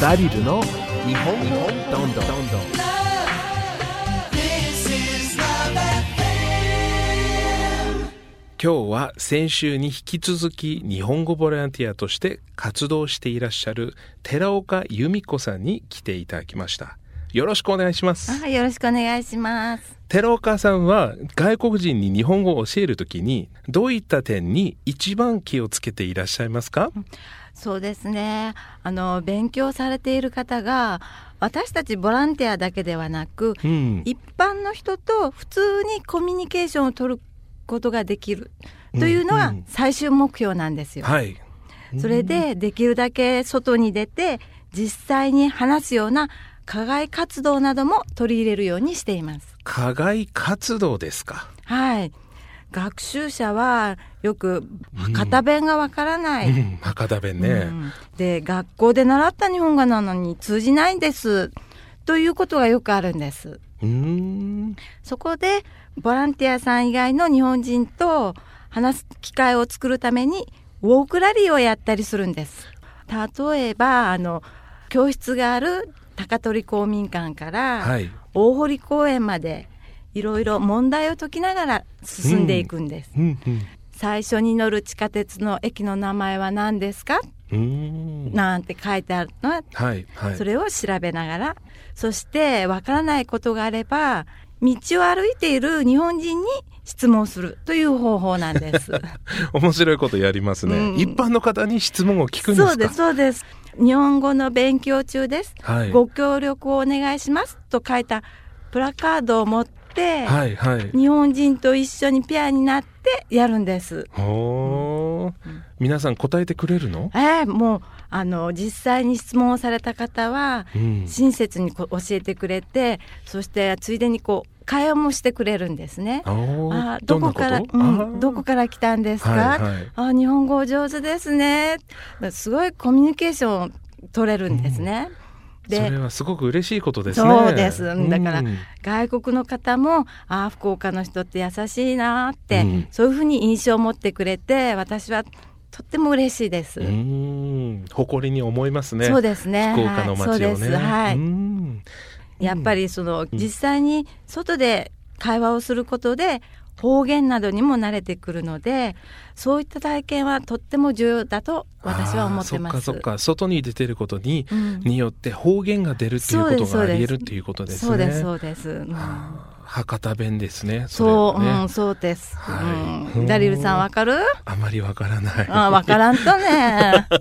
ダリルの日本語どんどん。どんどん今日は先週に引き続き日本語ボランティアとして活動していらっしゃる寺岡由美子さんに来ていただきました。よろしくお願いします。あよろしくお願いします。寺岡さんは外国人に日本語を教えるときにどういった点に一番気をつけていらっしゃいますか？そうですね。あの勉強されている方が私たちボランティアだけではなく、うん。一般の人と普通にコミュニケーションを取ることができるというのがうん。うん最終目標なんですよ。はい。それでできるだけ外に出て実際に話すような課外活動なども取り入れるようにしています。課外活動ですか？はい。学習者はよく博多弁がわからない。うん博多弁ね、うん。で学校で習った日本語なのに通じないんです。ということがよくあるんです。うーん。そこでボランティアさん以外の日本人と話す機会を作るためにウォークラリーをやったりするんです。例えばあの教室がある高取公民館からはい。大堀公園までいろいろ問題を解きながら進んでいくんです、うんうん最初に乗る地下鉄の駅の名前は何ですか？なんて書いてあるの？は、はいはい。それを調べながら、そしてわからないことがあれば、道を歩いている日本人に質問するという方法なんです。面白いことやりますね、うん一般の方に質問を聞くんですか？そうです、そうです。日本語の勉強中です。はいご協力をお願いしますと書いたプラカードを持って、はいはい日本人と一緒にペアになってやるんです。ほー皆さん答えてくれるの、ええもう、あの、実際に質問をされた方は、うん親切に教えてくれてそしてついでにこう会話もしてくれるんですね。あどこからうん、どこから来たんですか、はいはい。あ日本語お上手ですね。すごいコミュニケーション取れるんですね。それではすごく嬉しいことですね。そうです。だからうん外国の方もあ福岡の人って優しいなって、うん。そういうふうに印象を持ってくれて私はとっても嬉しいです。誇りに思いますね。そうですね。福岡の街をね、はいそうです。はい。うんやっぱりその、実際に外で会話をすることで方言などにも慣れてくるのでそういった体験はとっても重要だと私は思ってます。そっかそっか。外に出てることに、うん。によって方言が出るっていうことがあり得るっていうことですね。そうですそうです。うん。博多弁ですね。そう、ね。うん、そうです。はい。うん。ダリルさん。わかる？あまりわからない。あ、わからんとね。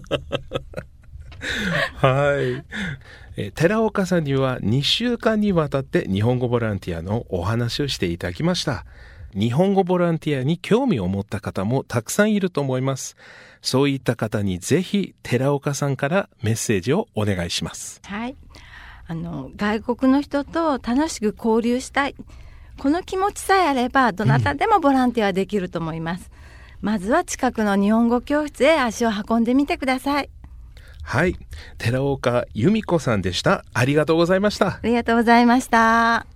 はい。え寺岡さんには2週間にわたって日本語ボランティアのお話をしていただきました。日本語ボランティアに興味を持った方もたくさんいると思います。そういった方にぜひ寺岡さんからメッセージをお願いします。はい。あの外国の人と楽しく交流したい。この気持ちさえあればどなたでもボランティアはできると思います。まずは近くの日本語教室へ足を運んでみてください。はい。寺岡由美子さんでした。ありがとうございました。ありがとうございました。